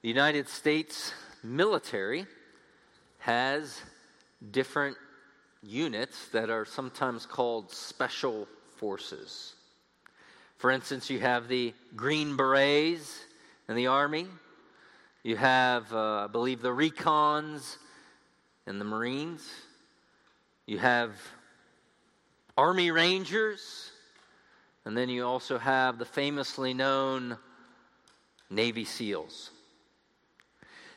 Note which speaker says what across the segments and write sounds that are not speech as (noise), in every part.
Speaker 1: The United States military has different units that are sometimes called special forces. For instance, you have the Green Berets in the Army, you have, uh, I believe, the Recons in the Marines, you have Army Rangers, and then you also have the famously known Navy SEALs.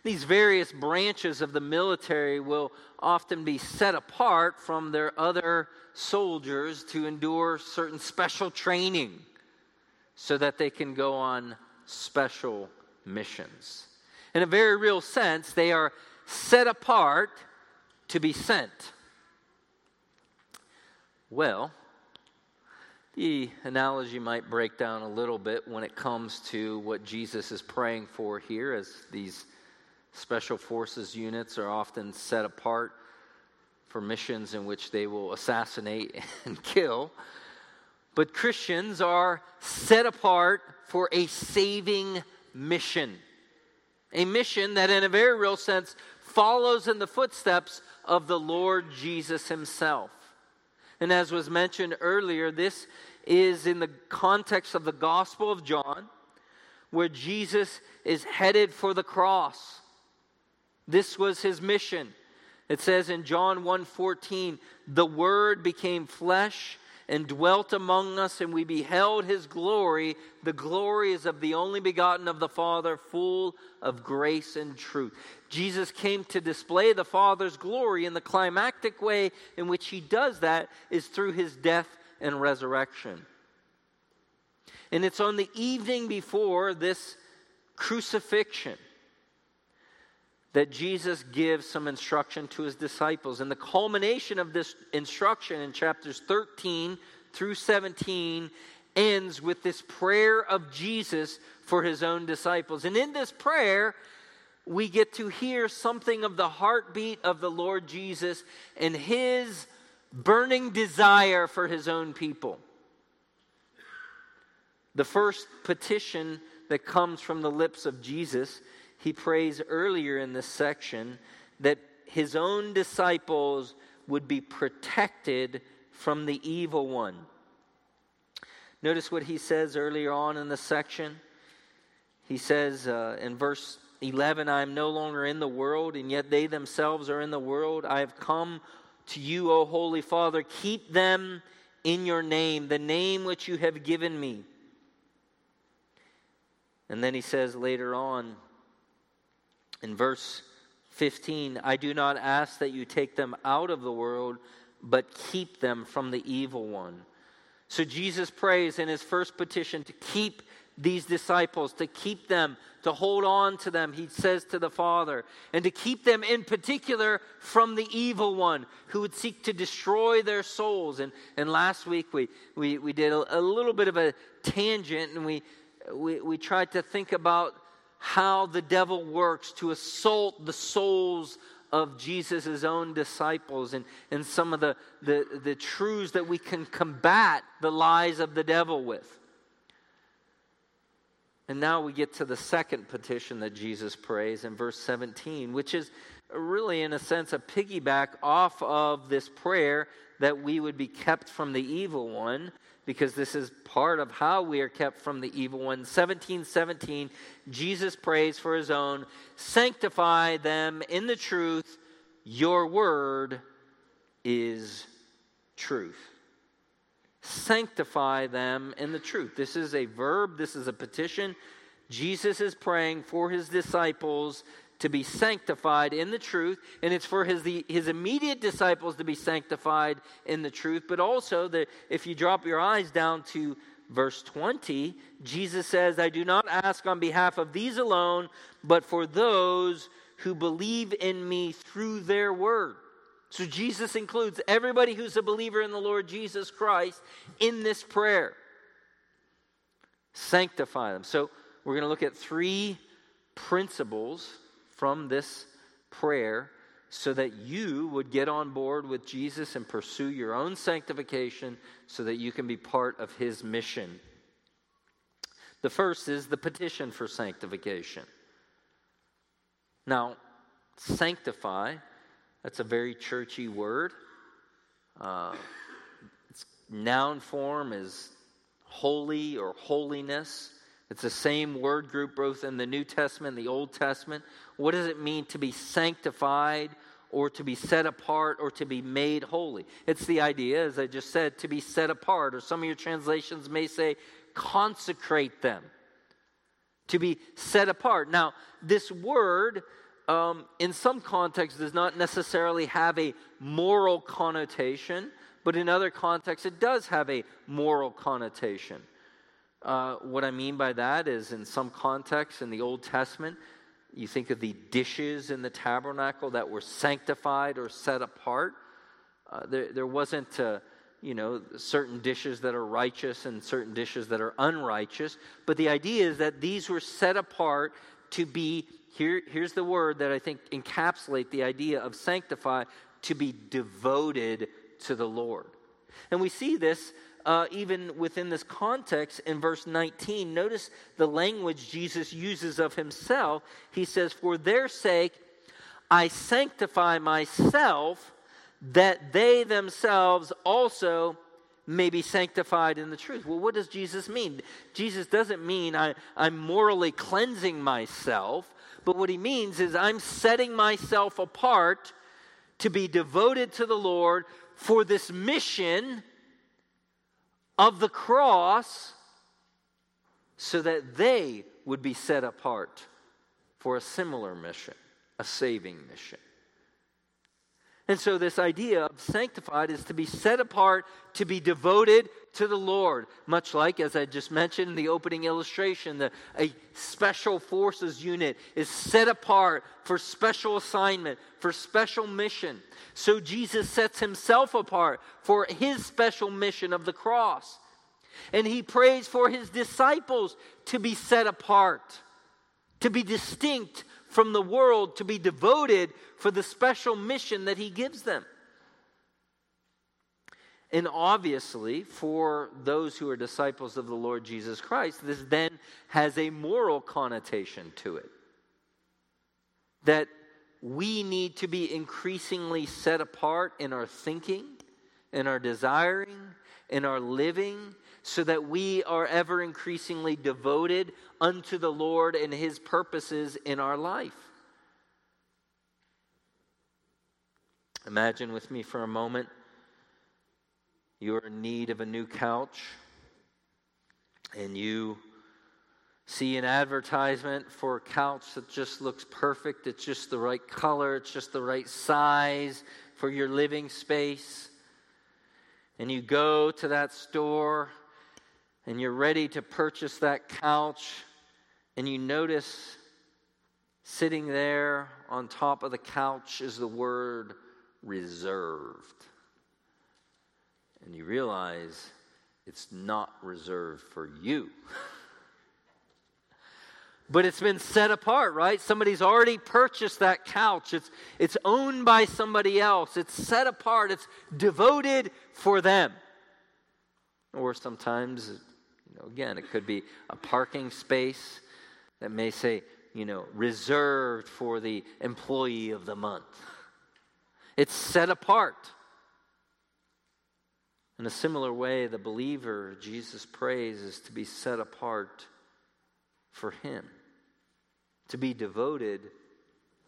Speaker 1: These various branches of the military will often be set apart from their other soldiers to endure certain special training so that they can go on special missions. In a very real sense, they are set apart to be sent. Well, the analogy might break down a little bit when it comes to what Jesus is praying for here, as these special forces units are often set apart for missions in which they will assassinate (laughs) and kill. But Christians are set apart for a saving mission. A mission that, in a very real sense, follows in the footsteps of the Lord Jesus Himself. And as was mentioned earlier, this is in the context of the Gospel of John, where Jesus is headed for the cross. This was his mission. It says in John 1:14, "The word became flesh and dwelt among us, and we beheld his glory. The glory is of the only begotten of the Father, full of grace and truth. Jesus came to display the Father's glory, and the climactic way in which he does that is through his death and resurrection. And it's on the evening before this crucifixion that Jesus gives some instruction to his disciples. And the culmination of this instruction in chapters 13 through 17 ends with this prayer of Jesus for his own disciples. And in this prayer, we get to hear something of the heartbeat of the Lord Jesus and his burning desire for his own people. The first petition that comes from the lips of Jesus he prays earlier in this section that his own disciples would be protected from the evil one. Notice what he says earlier on in the section. He says uh, in verse 11, I am no longer in the world, and yet they themselves are in the world. I have come to you, O Holy Father. Keep them in your name, the name which you have given me. And then he says later on, in verse 15, I do not ask that you take them out of the world, but keep them from the evil one. So Jesus prays in his first petition to keep these disciples, to keep them, to hold on to them, he says to the Father, and to keep them in particular from the evil one who would seek to destroy their souls. And, and last week we, we, we did a, a little bit of a tangent and we, we, we tried to think about how the devil works to assault the souls of Jesus' own disciples and, and some of the, the, the truths that we can combat the lies of the devil with. And now we get to the second petition that Jesus prays in verse 17, which is really, in a sense, a piggyback off of this prayer that we would be kept from the evil one because this is part of how we are kept from the evil one. 1717, Jesus prays for his own, sanctify them in the truth. Your word is truth. Sanctify them in the truth. This is a verb, this is a petition. Jesus is praying for his disciples to be sanctified in the truth, and it's for his, the, his immediate disciples to be sanctified in the truth, but also if you drop your eyes down to verse 20, Jesus says, I do not ask on behalf of these alone, but for those who believe in me through their word. So Jesus includes everybody who's a believer in the Lord Jesus Christ in this prayer. Sanctify them. So we're going to look at three principles from this prayer so that you would get on board with Jesus and pursue your own sanctification so that you can be part of his mission. The first is the petition for sanctification. Now, sanctify, that's a very churchy word. Uh, its noun form is holy or holiness. It's the same word group both in the New Testament and the Old Testament. What does it mean to be sanctified or to be set apart or to be made holy? It's the idea, as I just said, to be set apart, or some of your translations may say consecrate them. To be set apart. Now, this word, um, in some contexts, does not necessarily have a moral connotation, but in other contexts, it does have a moral connotation. Uh, what I mean by that is, in some contexts in the Old Testament, you think of the dishes in the tabernacle that were sanctified or set apart. Uh, there, there wasn't, uh, you know, certain dishes that are righteous and certain dishes that are unrighteous. But the idea is that these were set apart to be, here, here's the word that I think encapsulate the idea of sanctify, to be devoted to the Lord. And we see this uh, even within this context in verse 19. Notice the language Jesus uses of himself. He says, For their sake, I sanctify myself, that they themselves also may be sanctified in the truth. Well, what does Jesus mean? Jesus doesn't mean I, I'm morally cleansing myself, but what he means is I'm setting myself apart to be devoted to the Lord for this mission of the cross so that they would be set apart for a similar mission, a saving mission. And so, this idea of sanctified is to be set apart, to be devoted to the Lord. Much like, as I just mentioned in the opening illustration, the, a special forces unit is set apart for special assignment, for special mission. So, Jesus sets himself apart for his special mission of the cross. And he prays for his disciples to be set apart, to be distinct from the world, to be devoted for the special mission that he gives them. And obviously, for those who are disciples of the Lord Jesus Christ, this then has a moral connotation to it. That we need to be increasingly set apart in our thinking, in our desiring, in our living, so that we are ever increasingly devoted unto the Lord and His purposes in our life. Imagine with me for a moment you're in need of a new couch and you see an advertisement for a couch that just looks perfect. It's just the right color, it's just the right size for your living space. And you go to that store and you're ready to purchase that couch, and you notice sitting there on top of the couch is the word reserved. And you realize it's not reserved for you. (laughs) but it's been set apart, right? Somebody's already purchased that couch. It's, it's owned by somebody else. It's set apart. It's devoted for them. Or sometimes, know, again, it could be a parking space that may say, you know, reserved for the employee of the month. It's set apart. In a similar way, the believer, Jesus prays, is to be set apart for Him, to be devoted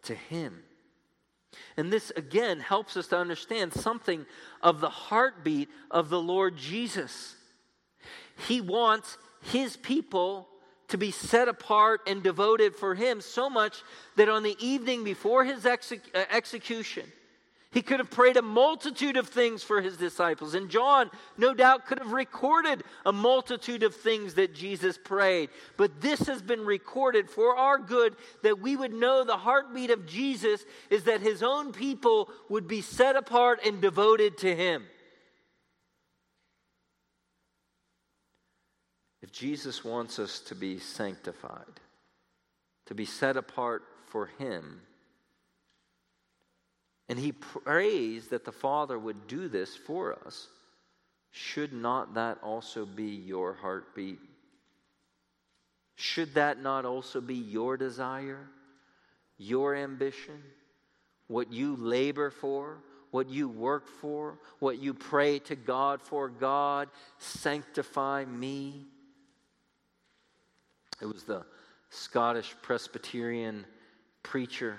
Speaker 1: to Him. And this again helps us to understand something of the heartbeat of the Lord Jesus. He wants His people to be set apart and devoted for Him so much that on the evening before His exec- uh, execution, he could have prayed a multitude of things for his disciples. And John, no doubt, could have recorded a multitude of things that Jesus prayed. But this has been recorded for our good that we would know the heartbeat of Jesus is that his own people would be set apart and devoted to him. Jesus wants us to be sanctified, to be set apart for him, and he prays that the Father would do this for us. Should not that also be your heartbeat? Should that not also be your desire, your ambition, what you labor for, what you work for, what you pray to God for. God, sanctify me. It was the Scottish Presbyterian preacher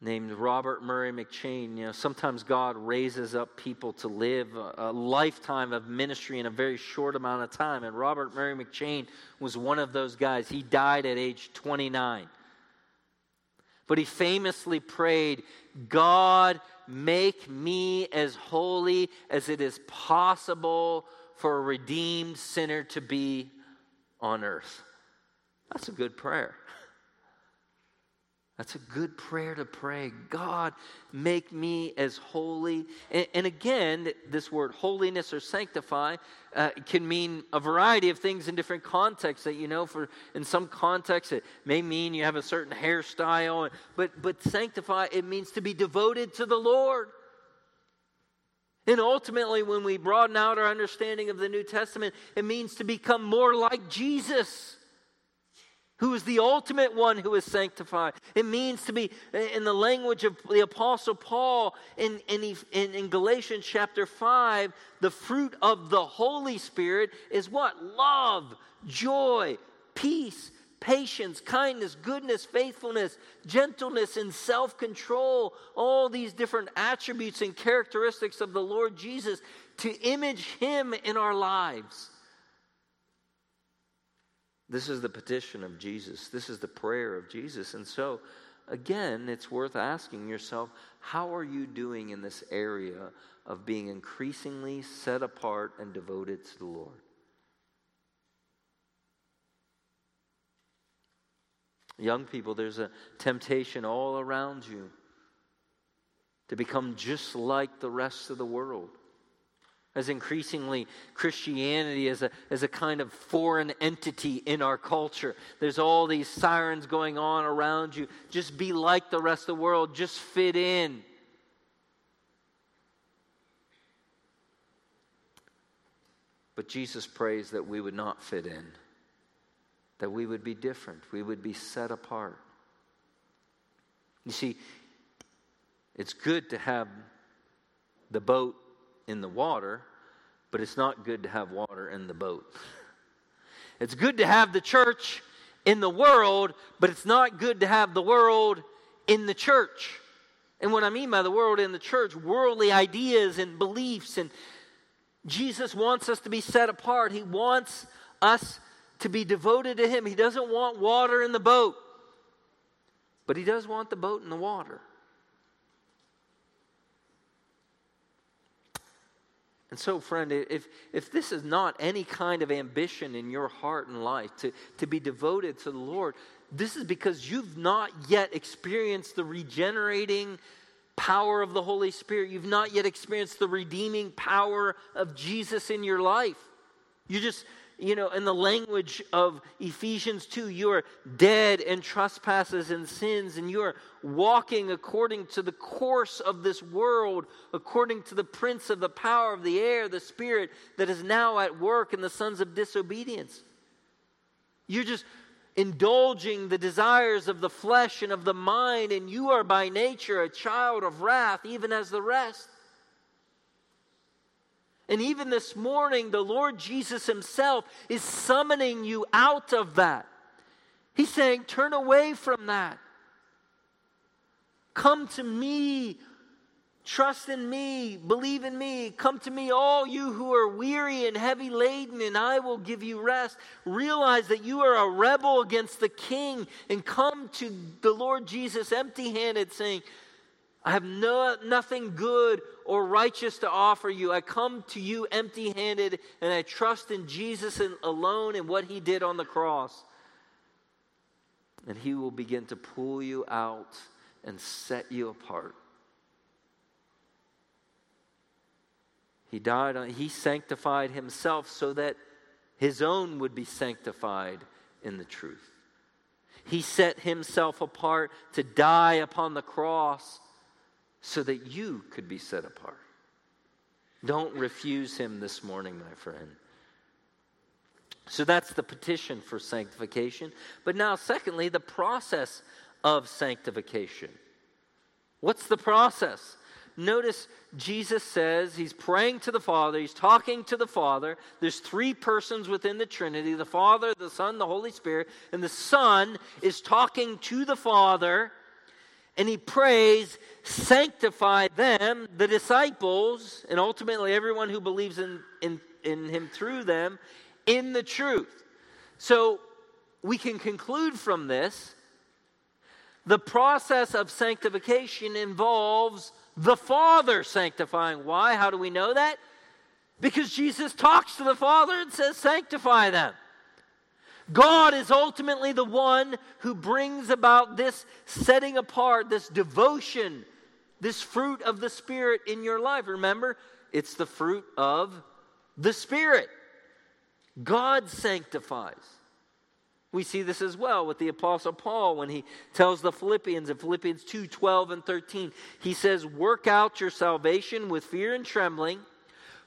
Speaker 1: named Robert Murray McCheyne. You know, sometimes God raises up people to live a, a, lifetime of ministry in a very short amount of time. And Robert Murray McCheyne was one of those guys. He died at age 29. But he famously prayed, God, make me as holy as it is possible for a redeemed sinner to be on earth. That's a good prayer. That's a good prayer to pray. God, make me as holy. And, and again, this word holiness or sanctify uh, can mean a variety of things in different contexts. That you know, for in some contexts, it may mean you have a certain hairstyle. But but sanctify it means to be devoted to the Lord. And ultimately, when we broaden out our understanding of the New Testament, it means to become more like Jesus who is the ultimate one who is sanctified. It means to be, in the language of the Apostle Paul in, in, in, Galatians chapter 5, the fruit of the Holy Spirit is what? Love, joy, peace, patience, kindness, goodness, faithfulness, gentleness, and self control. All these different attributes and characteristics of the Lord Jesus to image Him in our lives. This is the petition of Jesus. This is the prayer of Jesus. And so, again, it's worth asking yourself how are you doing in this area of being increasingly set apart and devoted to the Lord? Young people, there's a temptation all around you to become just like the rest of the world as increasingly Christianity is a, as a kind of foreign entity in our culture. There's all these sirens going on around you. Just be like the rest of the world, just fit in. But Jesus prays that we would not fit in, that we would be different, we would be set apart. You see, it's good to have the boat in the water, but it's not good to have water in the boat. (laughs) It's good to have the church in the world, but it's not good to have the world in the church. And what I mean by the world in the church, worldly ideas and beliefs. And Jesus wants us to be set apart. He wants us to be devoted to Him. He doesn't want water in the boat, but He does want the boat in the water. And so, friend, if, if this is not any kind of ambition in your heart and life to, to be devoted to the Lord, this is because you've not yet experienced the regenerating power of the Holy Spirit. You've not yet experienced the redeeming power of Jesus in your life. You just you know, in the language of Ephesians 2, you are dead in trespasses and sins, and you are walking according to the course of this world, according to the prince of the power of the air, the spirit that is now at work in the sons of disobedience. You're just indulging the desires of the flesh and of the mind, and you are by nature a child of wrath, even as the rest. And even this morning, the Lord Jesus Himself is summoning you out of that. He's saying, Turn away from that. Come to me. Trust in me. Believe in me. Come to me, all you who are weary and heavy laden, and I will give you rest. Realize that you are a rebel against the king, and come to the Lord Jesus empty handed, saying, I have no, nothing good or righteous to offer you. I come to you empty handed and I trust in Jesus alone and what he did on the cross. And he will begin to pull you out and set you apart. He died on, he sanctified himself so that his own would be sanctified in the truth. He set himself apart to die upon the cross so that you could be set apart. Don't refuse him this morning, my friend. So that's the petition for sanctification. But now, secondly, the process of sanctification. What's the process? Notice Jesus says he's praying to the Father, he's talking to the Father. There's three persons within the Trinity the Father, the Son, the Holy Spirit. And the Son is talking to the Father, and he prays, Sanctify them, the disciples, and ultimately everyone who believes in, in, in him through them, in the truth. So we can conclude from this the process of sanctification involves the Father sanctifying. Why? How do we know that? Because Jesus talks to the Father and says, Sanctify them. God is ultimately the one who brings about this setting apart, this devotion, this fruit of the Spirit in your life. Remember, it's the fruit of the Spirit. God sanctifies. We see this as well with the Apostle Paul when he tells the Philippians in Philippians 2 12 and 13. He says, Work out your salvation with fear and trembling,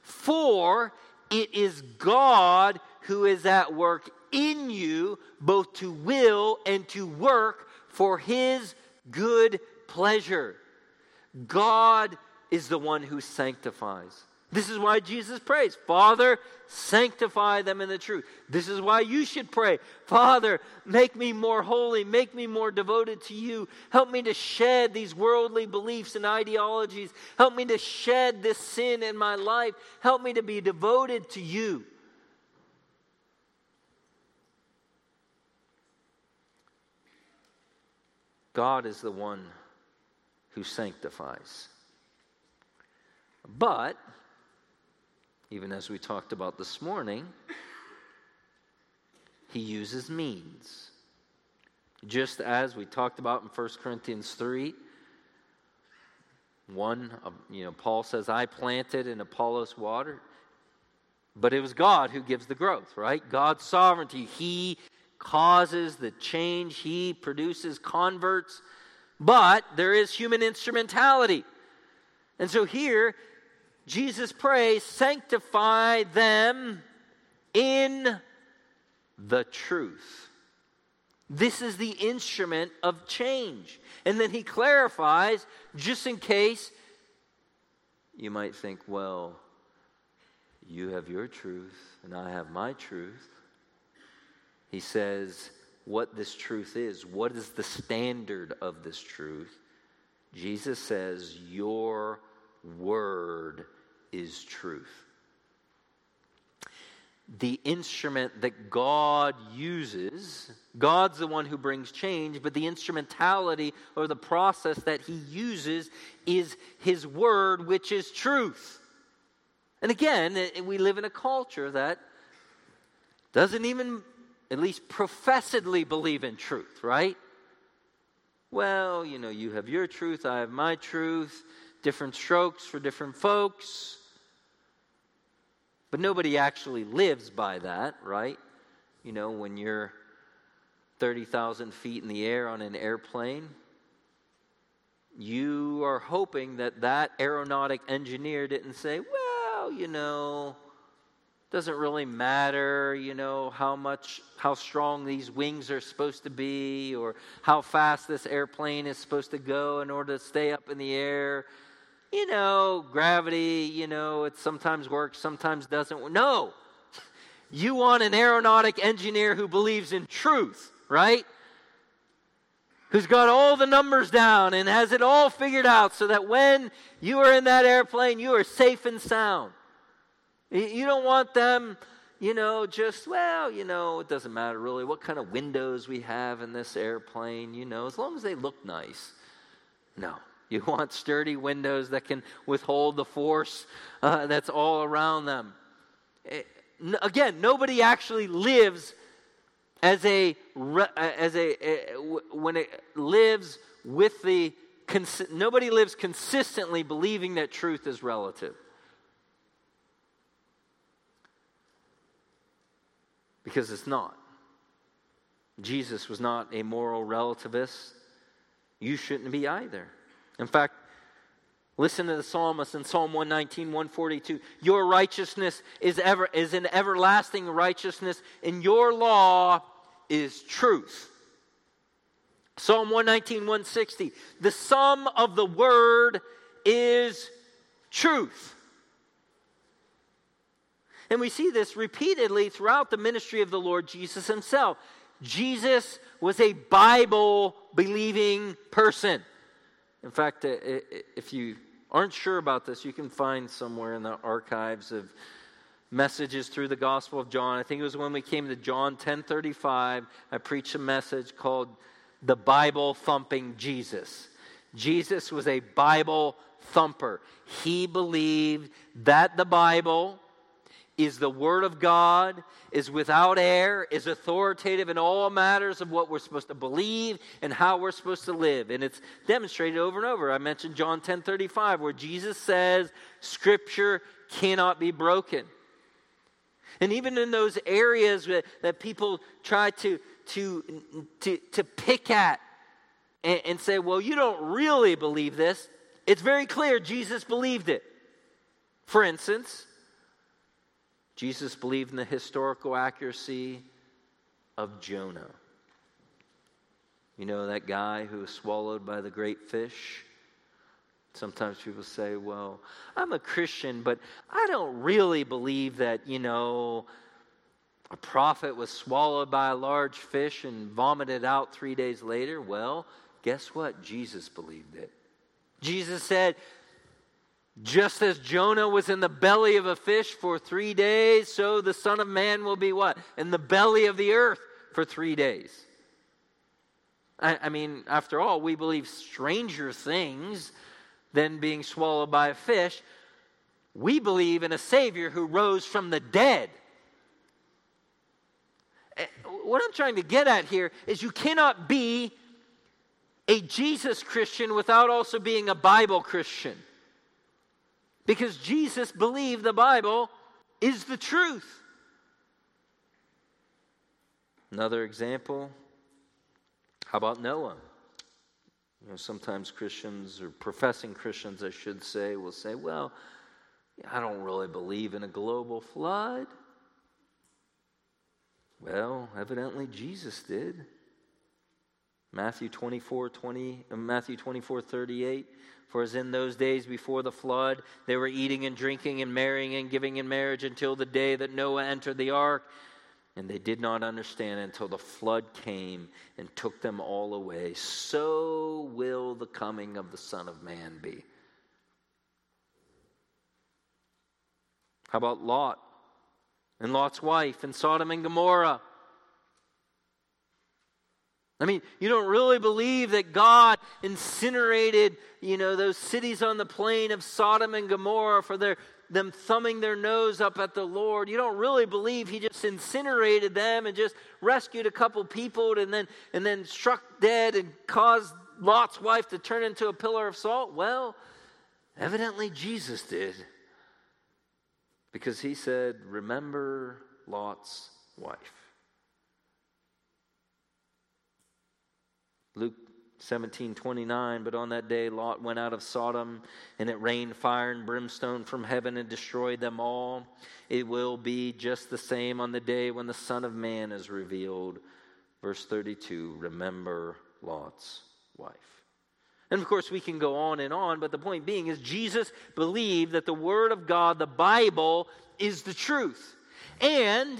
Speaker 1: for it is God who is at work in you, both to will and to work for his good pleasure. God is the one who sanctifies. This is why Jesus prays, Father, sanctify them in the truth. This is why you should pray, Father, make me more holy, make me more devoted to you. Help me to shed these worldly beliefs and ideologies. Help me to shed this sin in my life. Help me to be devoted to you. God is the one who sanctifies. But even as we talked about this morning, he uses means. Just as we talked about in 1 Corinthians 3, one, you know, Paul says, I planted and Apollos watered, but it was God who gives the growth, right? God's sovereignty. He causes the change, He produces converts, but there is human instrumentality. And so here, Jesus prays, sanctify them in the truth. This is the instrument of change. And then he clarifies, just in case you might think, well, you have your truth and I have my truth. He says, what this truth is. What is the standard of this truth? Jesus says, Your word is truth. The instrument that God uses, God's the one who brings change, but the instrumentality or the process that He uses is His word, which is truth. And again, we live in a culture that doesn't even, at least professedly, believe in truth, right? Well, you know, you have your truth, I have my truth, different strokes for different folks. But nobody actually lives by that, right? You know, when you're 30,000 feet in the air on an airplane, you are hoping that that aeronautic engineer didn't say, well, you know, doesn't really matter, you know, how much, how strong these wings are supposed to be or how fast this airplane is supposed to go in order to stay up in the air you know, gravity, you know, it sometimes works, sometimes doesn't. No. (laughs) You want an aeronautic engineer who believes in truth, right? Who's got all the numbers down and has it all figured out so that when you are in that airplane, you are safe and sound. You don't want them, you know, just, well, you know, it doesn't matter really what kind of windows we have in this airplane, you know, as long as they look nice. No. You (laughs) want sturdy windows that can withhold the force uh, that's all around them. It, eh, again, nobody actually lives as a as a, a when it lives with the nobody lives consistently believing that truth is relative. Because it's not. Jesus was not a moral relativist. You shouldn't be either. In fact, Listen to the psalmist in Psalm 119, 142. Your righteousness is ever is an everlasting righteousness, and your law is truth. Psalm 119, 160. The sum of the word is truth. And we see this repeatedly throughout the ministry of the Lord Jesus himself. Jesus was a Bible believing person. In fact, if you aren't sure about this, you can find somewhere in the archives of messages through the Gospel of John. I think it was when we came to John 10:35, I preached a message called the Bible thumping Jesus. Jesus was a Bible thumper. He believed that the Bible is the Word of God, is without error, is authoritative in all matters of what we're supposed to believe and how we're supposed to live. And it's demonstrated over and over. I mentioned John 10 35, where Jesus says, Scripture cannot be broken. And even in those areas that, people try to, to, to, to pick at and, and say, well, you don't really believe this, it's very clear Jesus believed it. For instance, Jesus believed in the historical accuracy of Jonah. You know, that guy who was swallowed by the great fish? Sometimes people say, well, I'm a Christian, but I don't really believe that, you know, a prophet was swallowed by a large fish and vomited out three days later. Well, guess what? Jesus believed it. Jesus said, just as Jonah was in the belly of a fish for three days, so the Son of Man will be what? In the belly of the earth for three days. I, I mean, after all, we believe stranger things than being swallowed by a fish. We believe in a Savior who rose from the dead. Eh, what I'm trying to get at here is you cannot be a Jesus Christian without also being a Bible Christian. Because Jesus believed the Bible is the truth. Another example how about Noah? You know, sometimes Christians, or professing Christians, I should say, will say, well, I don't really believe in a global flood. Well, evidently Jesus did. Matthew 24, 20, uh, Matthew 24, 38. For as in those days before the flood, they were eating and drinking and marrying and giving in marriage until the day that Noah entered the ark. And they did not understand until the flood came and took them all away. So will the coming of the Son of Man be. How about Lot and Lot's wife and Sodom and Gomorrah? I mean, you don't really believe that God incinerated, you know, those cities on the plain of Sodom and Gomorrah for their them thumbing their nose up at the Lord. You don't really believe he just incinerated them and just rescued a couple people and then and then struck dead and caused Lot's wife to turn into a pillar of salt? Well, evidently Jesus did. Because he said, "Remember Lot's wife." Luke 17 29 but on that day lot went out of sodom and it rained fire and brimstone from heaven and destroyed them all. It will be just the same on the day when the son of man is revealed. Verse 32 remember lot's wife. And of course we can go on and on but the point being is jesus believed that the word of god the bible is the truth. And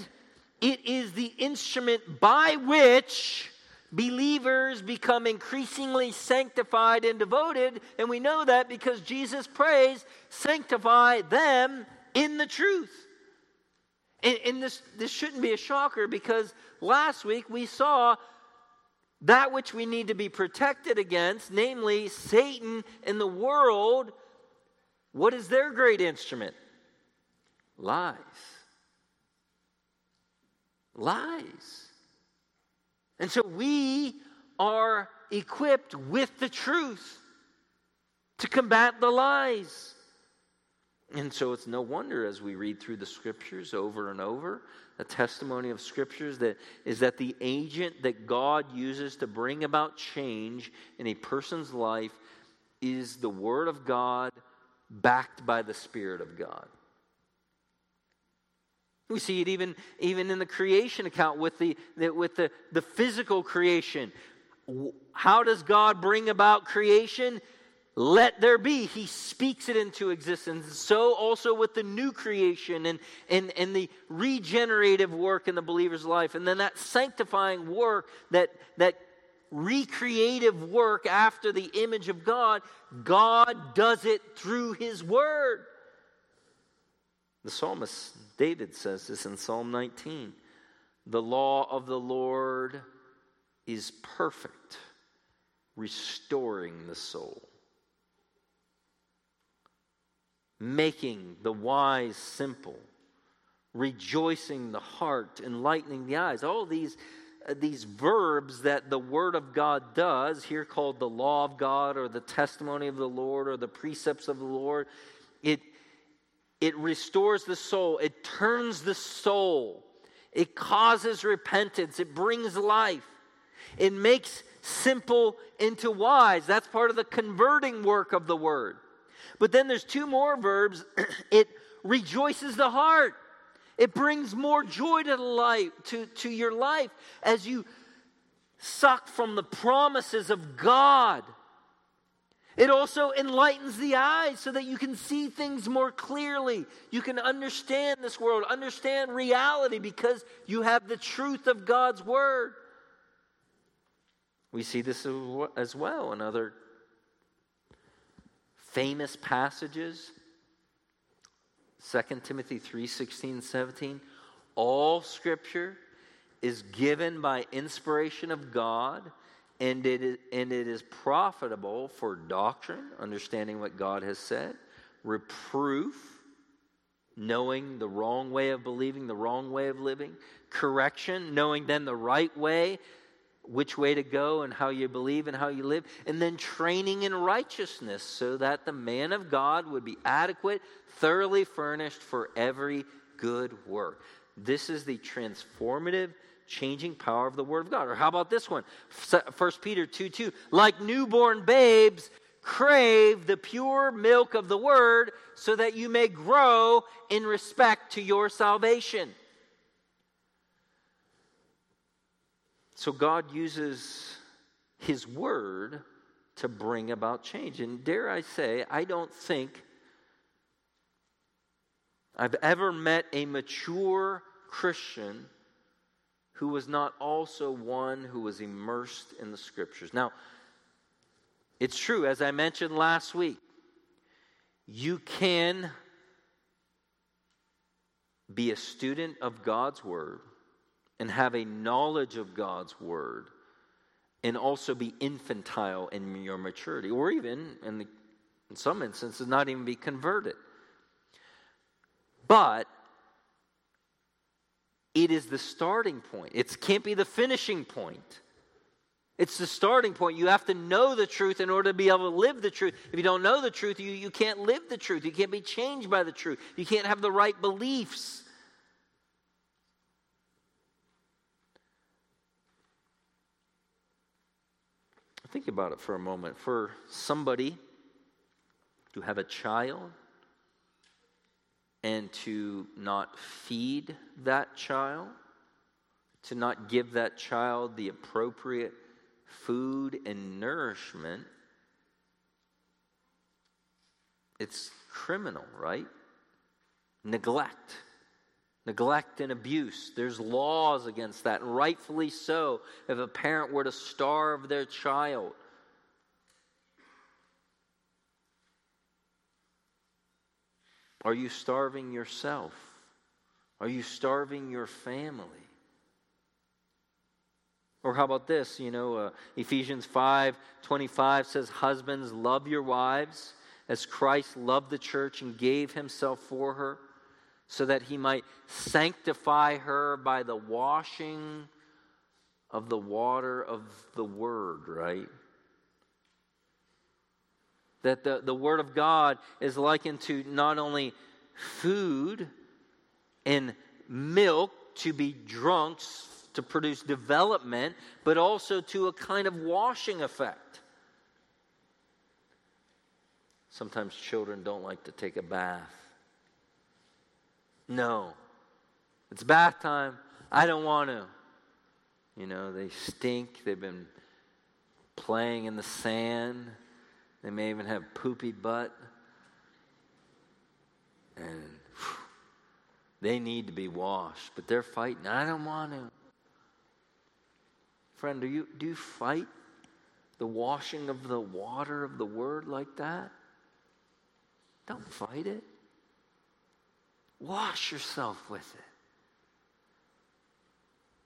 Speaker 1: it is the instrument by which believers become increasingly sanctified and devoted. And we know that because Jesus prays, sanctify them in the truth. And, and, this, this shouldn't be a shocker because last week we saw that which we need to be protected against, namely Satan and the world. What is their great instrument? Lies. Lies. And so we are equipped with the truth to combat the lies. And so it's no wonder as we read through the scriptures over and over, the testimony of scriptures that is that the agent that God uses to bring about change in a person's life is the Word of God backed by the Spirit of God. We see it even, even in the creation account with, the, the, with the, the physical creation. How does God bring about creation? Let there be. He speaks it into existence. So also with the new creation and, and, and the regenerative work in the believer's life. And then that sanctifying work, that, that recreative work after the image of God, God does it through His Word. The psalmist David says this in Psalm 19 The law of the Lord is perfect, restoring the soul, making the wise simple, rejoicing the heart, enlightening the eyes. All these. Uh, these verbs that the Word of God does, here called the law of God or the testimony of the Lord or the precepts of the Lord, it, it restores the soul, it turns the soul, it causes repentance, it brings life, it makes simple into wise. That's part of the converting work of the word. But then there's two more verbs (clears throat) it rejoices the heart. It brings more joy to life to, to your life as you suck from the promises of God it also enlightens the eyes so that you can see things more clearly. You can understand this world, understand reality because you have the truth of God's Word. We see this as well in other famous passages. 2 Timothy 3 16, 17. All scripture is given by inspiration of God and it is, and it is profitable for doctrine, understanding what God has said, reproof, knowing the wrong way of believing, the wrong way of living, correction, knowing then the right way, which way to go and how you believe and how you live, and then training in righteousness so that the man of God would be adequate, thoroughly furnished for every good work. This is the transformative changing power of the Word of God. Or how about this one? 1 Peter 2 2. Like newborn babes, crave the pure milk of the Word so that you may grow in respect to your salvation. So God uses His Word to bring about change. And dare I say, I don't think I've ever met a mature Christian who was not also one who was immersed in the scriptures. Now, it's true, as I mentioned last week, you can be a student of God's word and have a knowledge of God's word and also be infantile in your maturity, or even, in, the, in some instances, not even be converted. But it is the starting point. It can't be the finishing point. It's the starting point. You have to know the truth in order to be able to live the truth. If you don't know the truth, you, you can't live the truth. You can't be changed by the truth. You can't have the right beliefs. Think about it for a moment. For somebody to have a child and to not feed that child, to not give that child the appropriate food and nourishment, it's criminal, right? Neglect. Neglect and abuse. There's laws against that, and rightfully so. If a parent were to starve their child, Are you starving yourself? Are you starving your family? Or how about this? You know, uh, Ephesians 5 25 says, Husbands, love your wives as Christ loved the church and gave himself for her, so that he might sanctify her by the washing of the water of the word, right? That the, the Word of God is likened to not only food and milk to be drunk to produce development, but also to a kind of washing effect. Sometimes children don't like to take a bath. No. It's bath time. I don't want to. You know, they stink. They've been playing in the sand. They may even have poopy butt. And whew, they need to be washed, but they're fighting. I don't want to. Friend, do you, do you fight the washing of the water of the word like that? Don't fight it. Wash yourself with it.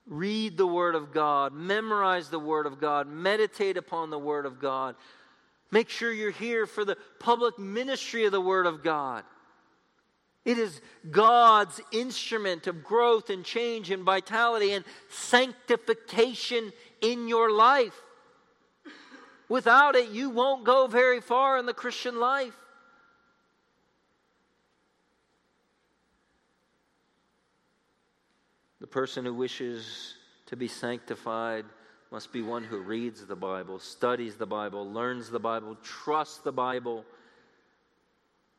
Speaker 1: Read the Word of God, memorize the Word of God, meditate upon the Word of God. Make sure you're here for the public ministry of the Word of God. It is God's instrument of growth and change and vitality and sanctification in your life. Without it, you won't go very far in the Christian life. The person who wishes to be sanctified must be one who reads the Bible, studies the Bible, learns the Bible, trusts the Bible,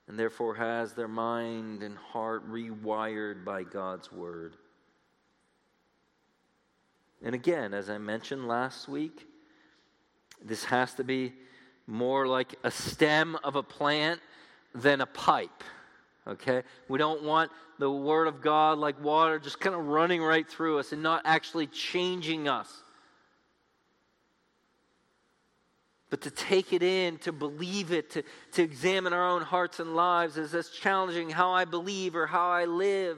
Speaker 1: and therefore has their mind and heart rewired by God's Word. And again, as I mentioned last week, this has to be more like a stem of a plant than a pipe. Okay? We don't want the Word of God like water just kind of running right through us and not actually changing us. But to take it in, to believe it, to, to examine our own hearts and lives as that's challenging how I believe or how I live.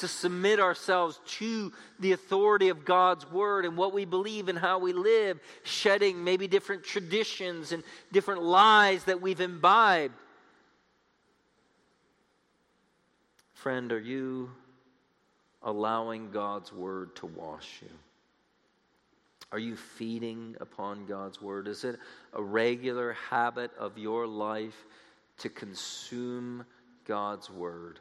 Speaker 1: To submit ourselves to the authority of God's word and what we believe and how we live, shedding maybe different traditions and different lies that we've imbibed Friend, are you allowing God's word to wash you? Are you feeding upon God's word? Is it a regular habit of your life to consume God's word?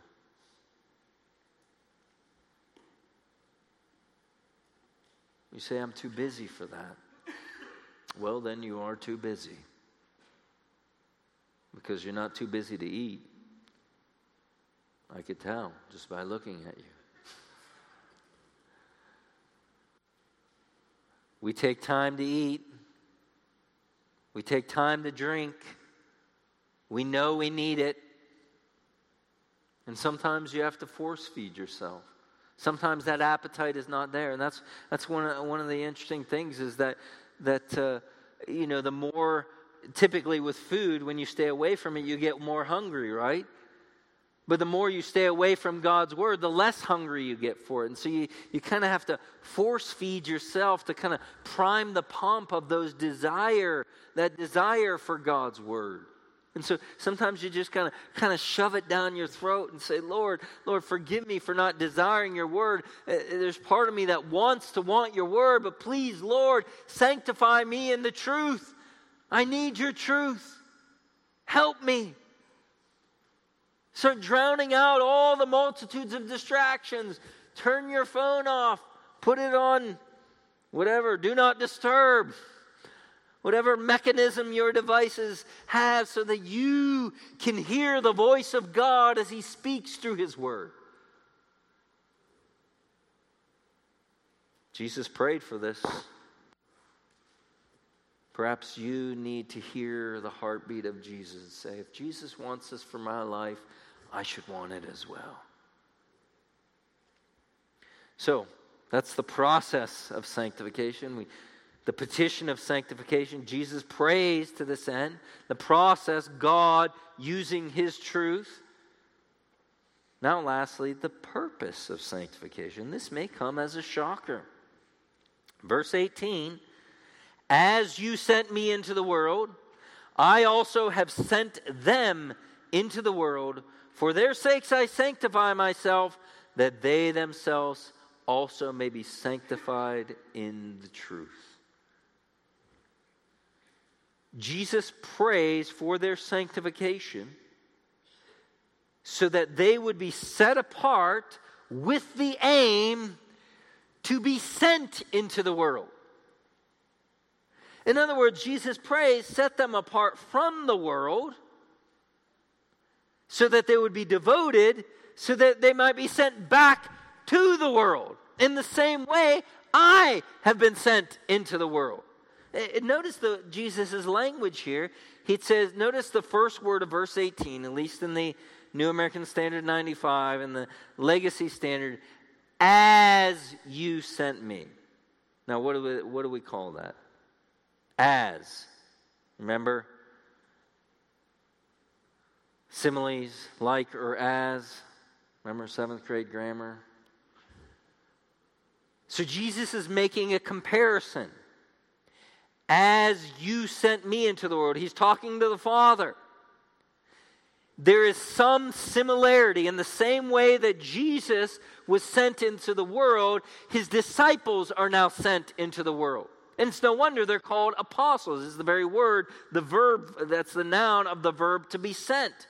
Speaker 1: You say, I'm too busy for that. Well, then you are too busy because you're not too busy to eat. I could tell just by looking at you. We take time to eat. We take time to drink. We know we need it. And sometimes you have to force feed yourself. Sometimes that appetite is not there. And that's, that's one, of, one of the interesting things is that, that uh, you know, the more, typically with food, when you stay away from it, you get more hungry, right? But the more you stay away from God's word, the less hungry you get for it. And so you, you kind of have to force feed yourself to kind of prime the pump of those desire, that desire for God's word. And so sometimes you just kind of kind of shove it down your throat and say, Lord, Lord, forgive me for not desiring your word. Uh, there's part of me that wants to want your word, but please, Lord, sanctify me in the truth. I need your truth. Help me. Start drowning out all the multitudes of distractions. Turn your phone off. Put it on whatever, do not disturb. Whatever mechanism your devices have so that you can hear the voice of God as He speaks through His Word. Jesus prayed for this. Perhaps you need to hear the heartbeat of Jesus and say, if Jesus wants this for my life, I should want it as well. So, that's the process of sanctification. We, the petition of sanctification, Jesus prays to this end. The process, God using his truth. Now, lastly, the purpose of sanctification. This may come as a shocker. Verse 18 As you sent me into the world, I also have sent them into the world. For their sakes I sanctify myself, that they themselves also may be sanctified in the truth. Jesus prays for their sanctification so that they would be set apart with the aim to be sent into the world. In other words, Jesus prays, set them apart from the world so that they would be devoted, so that they might be sent back to the world. In the same way, I have been sent into the world. Eh, notice the Jesus' language here. He says, notice the first word of verse 18, at least in the New American Standard 95 and the Legacy Standard, as you sent me. Now, what do we, what do we call that? As. Remember? Similes, like or as. Remember seventh grade grammar? So Jesus is making a comparison. As you sent me into the world, he's talking to the Father. There is some similarity in the same way that Jesus was sent into the world, his disciples are now sent into the world. And it's no wonder they're called apostles. Is the very word, the verb, that's the noun of the verb to be sent.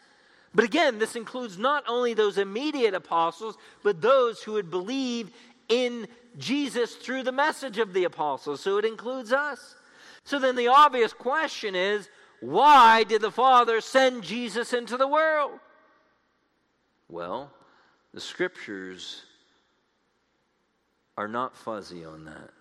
Speaker 1: But again, this includes not only those immediate apostles, but those who would believe in Jesus through the message of the apostles. So it includes us. So then the obvious question is why did the Father send Jesus into the world? Well, the scriptures are not fuzzy on that.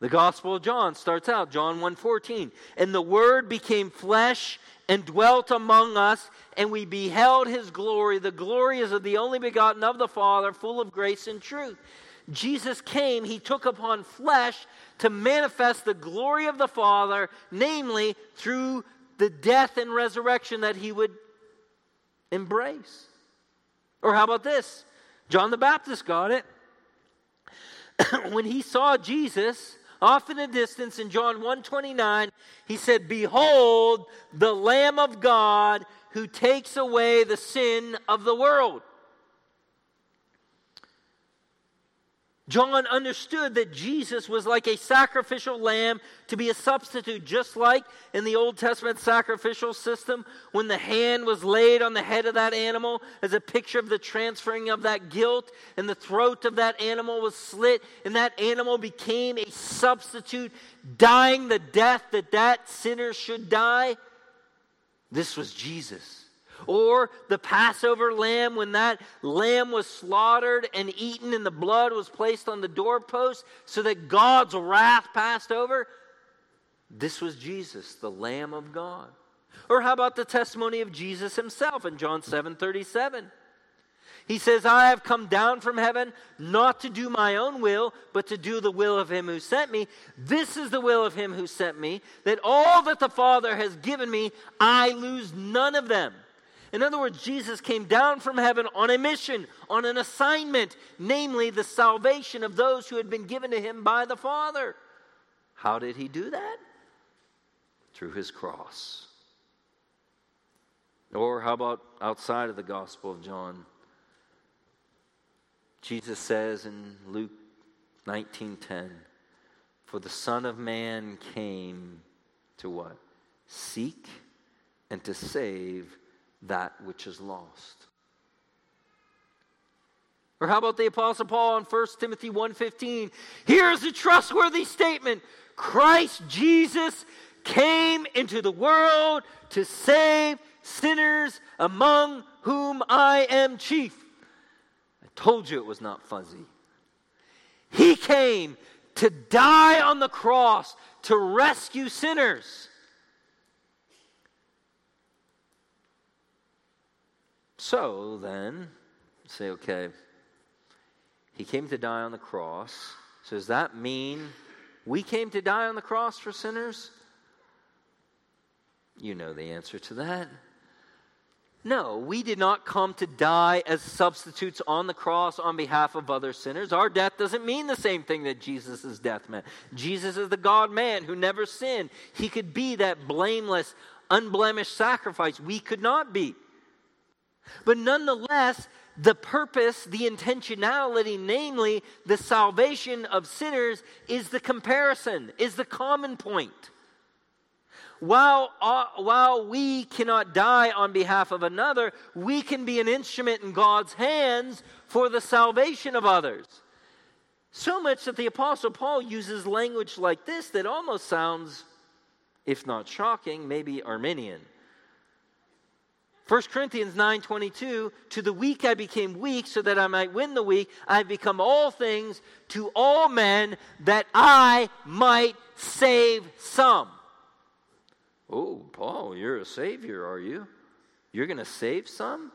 Speaker 1: The Gospel of John starts out John 1:14, and the word became flesh and dwelt among us, and we beheld his glory. The glory is of the only begotten of the Father, full of grace and truth. Jesus came, he took upon flesh to manifest the glory of the Father, namely through the death and resurrection that he would embrace. Or how about this? John the Baptist got it. (clears throat) when he saw Jesus off in the distance in John 129, he said, Behold the Lamb of God who takes away the sin of the world. John understood that Jesus was like a sacrificial lamb to be a substitute, just like in the Old Testament sacrificial system, when the hand was laid on the head of that animal as a picture of the transferring of that guilt, and the throat of that animal was slit, and that animal became a substitute, dying the death that that sinner should die. This was Jesus. Or the Passover lamb, when that lamb was slaughtered and eaten and the blood was placed on the doorpost so that God's wrath passed over. This was Jesus, the Lamb of God. Or how about the testimony of Jesus himself in John 7 37? He says, I have come down from heaven not to do my own will, but to do the will of him who sent me. This is the will of him who sent me, that all that the Father has given me, I lose none of them in other words, Jesus came down from heaven on a mission, on an assignment, namely the salvation of those who had been given to him by the Father. How did he do that? Through his cross. Or how about outside of the Gospel of John? Jesus says in Luke 19:10, "For the Son of man came to what? Seek and to save that which is lost. Or how about the apostle Paul in 1 Timothy 1:15? Here's a trustworthy statement. Christ Jesus came into the world to save sinners among whom I am chief. I told you it was not fuzzy. He came to die on the cross to rescue sinners. So then, say, okay, he came to die on the cross. So does that mean we came to die on the cross for sinners? You know the answer to that. No, we did not come to die as substitutes on the cross on behalf of other sinners. Our death doesn't mean the same thing that Jesus' death meant. Jesus is the God man who never sinned. He could be that blameless, unblemished sacrifice. We could not be. But nonetheless, the purpose, the intentionality, namely the salvation of sinners, is the comparison, is the common point. While, uh, while we cannot die on behalf of another, we can be an instrument in God's hands for the salvation of others. So much that the Apostle Paul uses language like this that almost sounds, if not shocking, maybe Arminian. 1 Corinthians 9:22 to the weak I became weak so that I might win the weak I have become all things to all men that I might save some. Oh, Paul, you're a savior, are you? You're going to save some?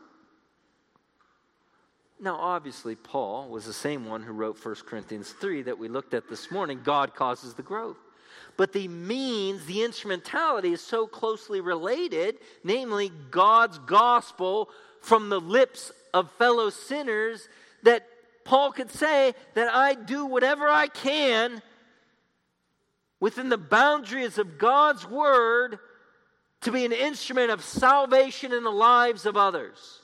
Speaker 1: Now, obviously, Paul was the same one who wrote 1 Corinthians 3 that we looked at this morning. God causes the growth. But the means, the instrumentality is so closely related, namely God's gospel from the lips of fellow sinners, that Paul could say that I do whatever I can within the boundaries of God's word to be an instrument of salvation in the lives of others.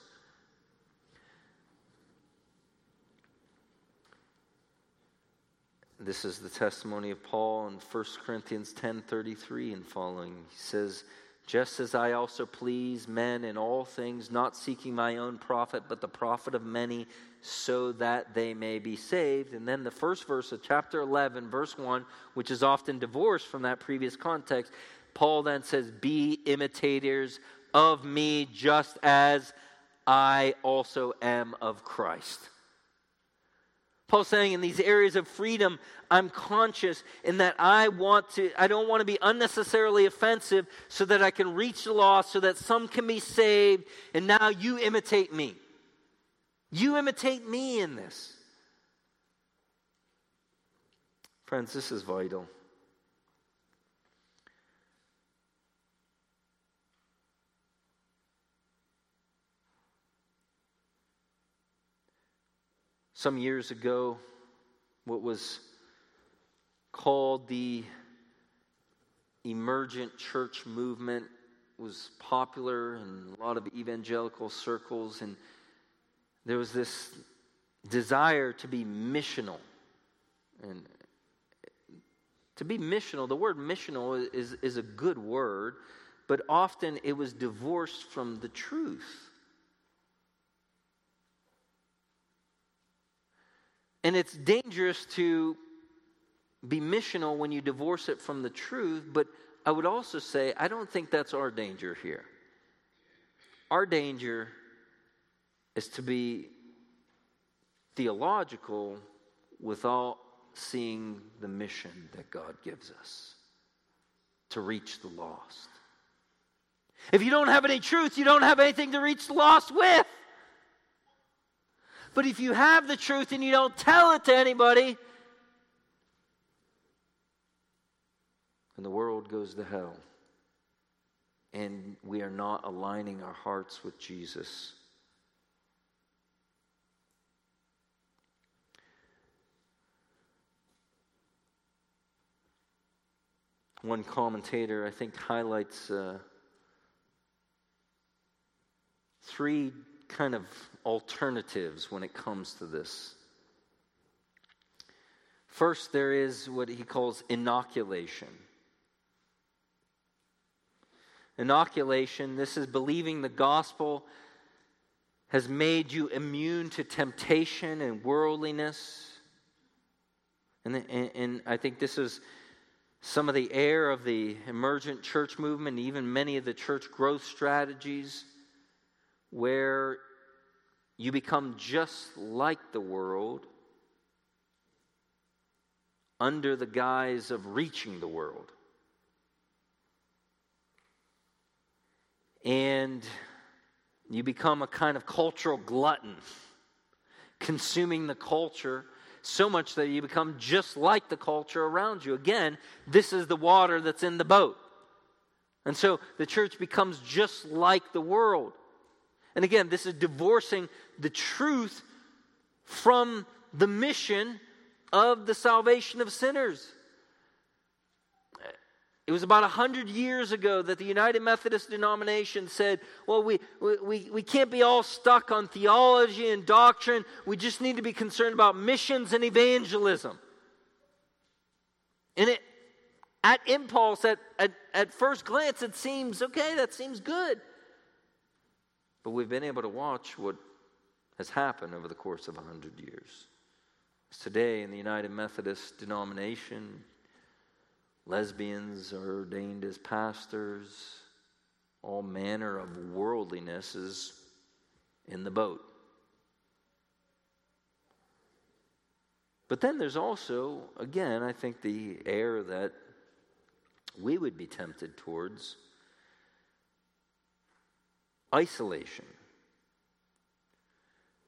Speaker 1: This is the testimony of Paul in 1 Corinthians 10:33 and following. He says, "Just as I also please men in all things, not seeking my own profit, but the profit of many, so that they may be saved." And then the first verse of chapter 11, verse 1, which is often divorced from that previous context, Paul then says, "Be imitators of me just as I also am of Christ." Paul's saying in these areas of freedom, I'm conscious in that I want to, I don't want to be unnecessarily offensive so that I can reach the lost, so that some can be saved, and now you imitate me. You imitate me in this. Friends, this is vital. Some years ago what was called the emergent church movement was popular in a lot of evangelical circles and there was this desire to be missional. And to be missional the word missional is, is a good word but often it was divorced from the truth And it's dangerous to be missional when you divorce it from the truth, but I would also say I don't think that's our danger here. Our danger is to be theological without seeing the mission that God gives us to reach the lost. If you don't have any truth, you don't have anything to reach the lost with. But if you have the truth and you don't tell it to anybody, and the world goes to hell. And we are not aligning our hearts with Jesus. One commentator, I think, highlights uh, three kind of alternatives when it comes to this. First, there is what he calls inoculation. Inoculation, this is believing the gospel has made you immune to temptation and worldliness. And, and, and, I think this is some of the air of the emergent church movement, even many of the church growth strategies where you become just like the world under the guise of reaching the world. And you become a kind of cultural glutton, (laughs) consuming the culture so much that you become just like the culture around you. Again, this is the water that's in the boat. And so the church becomes just like the world. And again, this is divorcing the truth from the mission of the salvation of sinners. It was about 100 years ago that the United Methodist denomination said, well, we, we, we can't be all stuck on theology and doctrine. We just need to be concerned about missions and evangelism. And it, at impulse, at, at, at first glance, it seems okay, that seems good. But we've been able to watch what has happened over the course of 100 years. Today, in the United Methodist denomination, lesbians are ordained as pastors, all manner of worldliness is in the boat. But then there's also, again, I think the air that we would be tempted towards isolation.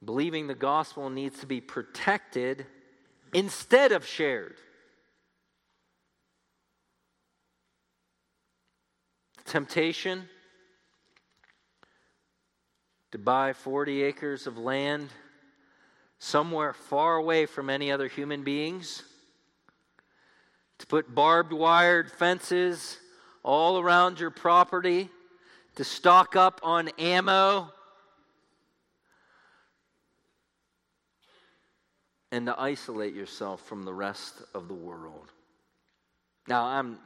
Speaker 1: Believing the gospel needs to be protected instead of shared. Temptation to buy 40 acres of land somewhere far away from any other human beings, to put barbed wired fences all around your property, to stock up on ammo, and to isolate yourself from the rest of the world. Now, I'm,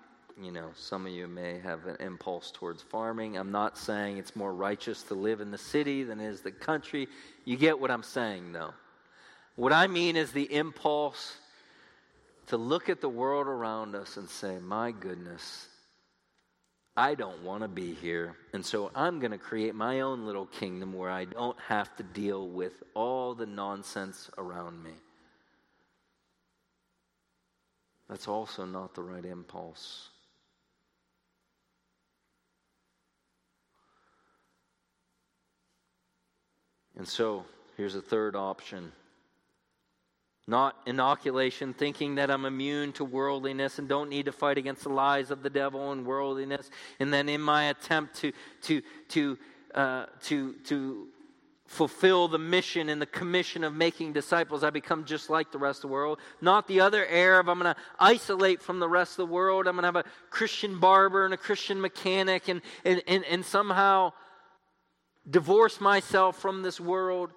Speaker 1: you know, some of you may have an impulse towards farming. I'm not saying it's more righteous to live in the city than it is the country. You get what I'm saying, though. What I mean is the impulse to look at the world around us and say, my goodness, I don't want to be here. And so I'm going to create my own little kingdom where I don't have to deal with all the nonsense around me. That's also not the right impulse. And so here's a third option not inoculation, thinking that I'm immune to worldliness and don't need to fight against the lies of the devil and worldliness. And then in my attempt to, to, to, uh, to, to fulfill the mission and the commission of making disciples, I become just like the rest of the world. Not the other air of I'm going to isolate from the rest of the world. I'm going to have a Christian barber and a Christian mechanic and, and, and, and somehow divorce myself from this world.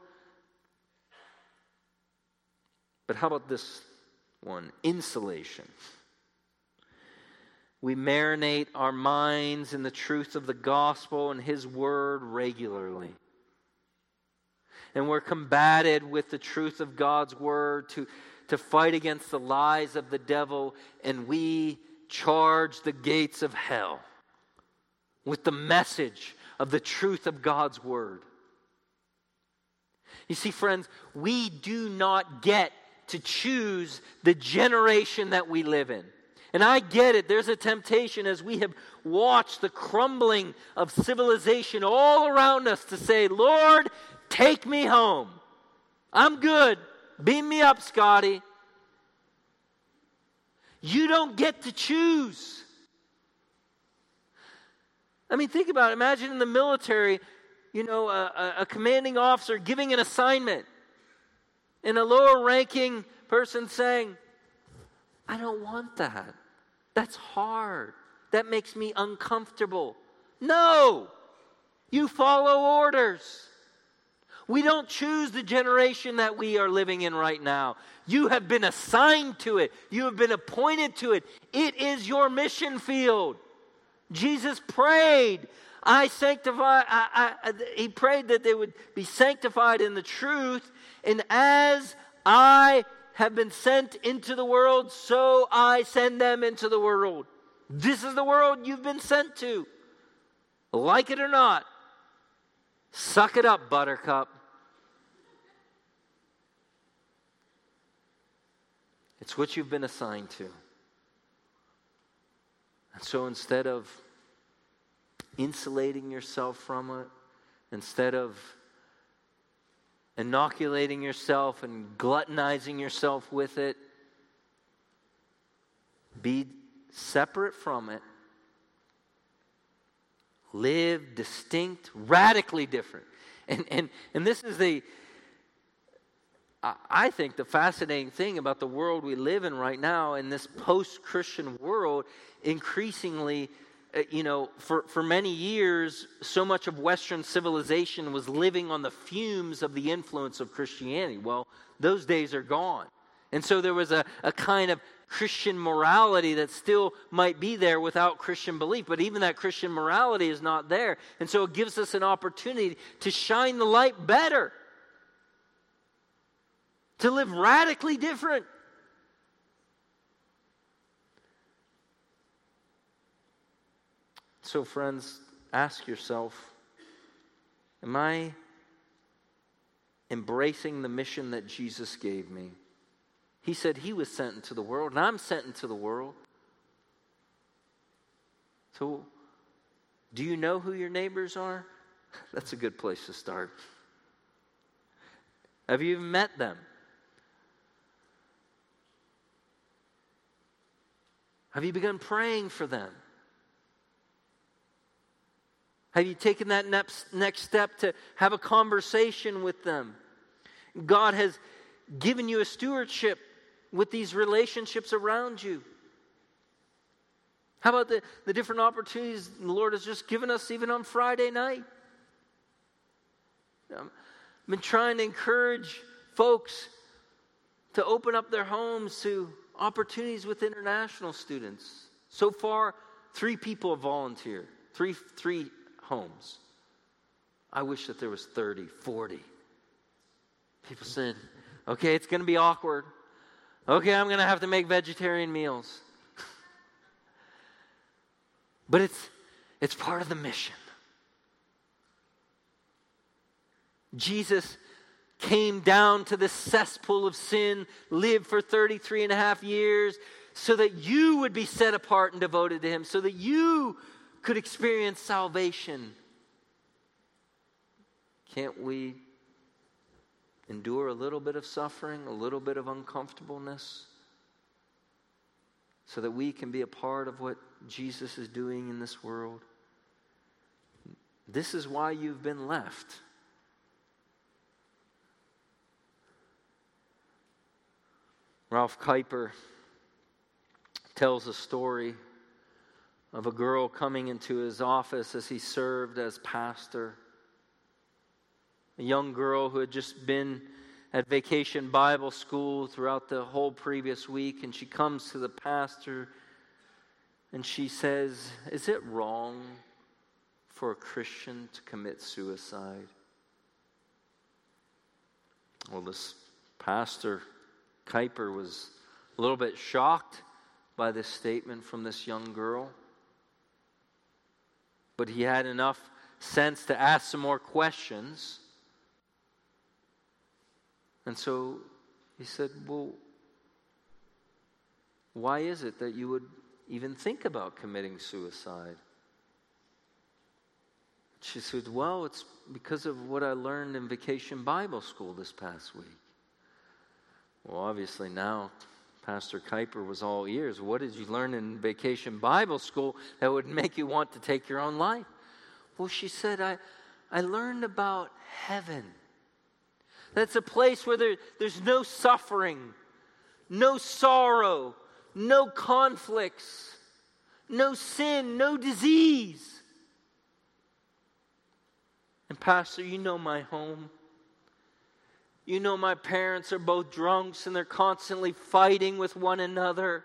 Speaker 1: But how about this one? Insulation. We marinate our minds in the truth of the gospel and His word regularly. And we're combated with the truth of God's word to, to fight against the lies of the devil, and we charge the gates of hell with the message of the truth of God's word. You see, friends, we do not get to choose the generation that we live in. And I get it. There's a temptation as we have watched the crumbling of civilization all around us to say, Lord, take me home. I'm good. Beam me up, Scotty. You don't get to choose. I mean, think about it. Imagine in the military, you know, a, a commanding officer giving an assignment and a lower ranking person saying, I don't want that. That's hard. That makes me uncomfortable. No, you follow orders. We don't choose the generation that we are living in right now. You have been assigned to it, you have been appointed to it. It is your mission field. Jesus prayed, I sanctify, I, I, he prayed that they would be sanctified in the truth. And as I have been sent into the world, so I send them into the world. This is the world you've been sent to. Like it or not, suck it up, buttercup. It's what you've been assigned to. And so instead of insulating yourself from it, instead of inoculating yourself and gluttonizing yourself with it. Be separate from it. Live distinct, radically different. And, and, and this is the, I think, the fascinating thing about the world we live in right now, in this post Christian world, increasingly Uh, you know, for, for many years, so much of Western civilization was living on the fumes of the influence of Christianity. Well, those days are gone. And so there was a, a kind of Christian morality that still might be there without Christian belief, but even that Christian morality is not there. And so it gives us an opportunity to shine the light better, to live radically different. So, friends, ask yourself Am I embracing the mission that Jesus gave me? He said he was sent into the world, and I'm sent into the world. So, do you know who your neighbors are? (laughs) That's a good place to start. Have you even met them? Have you begun praying for them? Have you taken that next, next step to have a conversation with them? God has given you a stewardship with these relationships around you. How about the, the different opportunities the Lord has just given us even on Friday night? I've been trying to encourage folks to open up their homes to opportunities with international students. So far, three people have volunteered, three, three homes. I wish that there was 30, 40. People saying, okay, it's going to be awkward. Okay, I'm going to have to make vegetarian meals. (laughs) but it's, it's part of the mission. Jesus came down to the cesspool of sin, lived for 33 and a half years, so that you would be set apart and devoted to Him, so that you could experience salvation. Can't we endure a little bit of suffering, a little bit of uncomfortableness, so that we can be a part of what Jesus is doing in this world? This is why you've been left. Ralph Kuiper tells a story of a girl coming into his office as he served as pastor. A young girl who had just been at vacation Bible school throughout the whole previous week, and she comes to the pastor and she says, Is it wrong for a Christian to commit suicide? Well, this pastor, Kuiper, was a little bit shocked by this statement from this young girl but he had enough sense to ask some more questions. And so he said, Well, why is it that you would even think about committing suicide? She said, Well, it's because of what I learned in vacation Bible school this past week. Well, obviously, now Pastor Kuiper was all ears. What did you learn in vacation Bible school that would make you want to take your own life? Well, she said, I, I learned about heaven. That's a place where there, there's no suffering, no sorrow, no conflicts, no sin, no disease. And, Pastor, you know my home. You know, my parents are both drunks and they're constantly fighting with one another.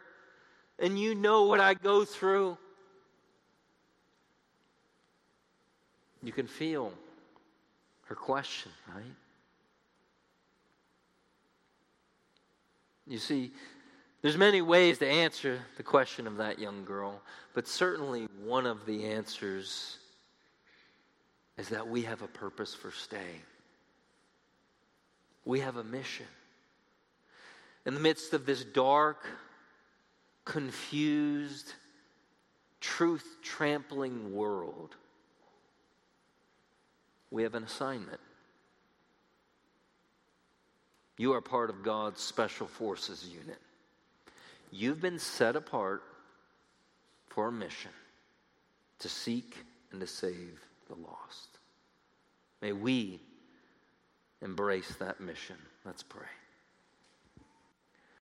Speaker 1: And you know what I go through. You can feel her question, right? You see, there's many ways to answer the question of that young girl, but certainly one of the answers is that we have a purpose for staying. We have a mission. In the midst of this dark, confused, truth trampling world, we have an assignment. You are part of God's Special Forces unit. You've been set apart for a mission to seek and to save the lost. May we embrace that mission. Let's pray.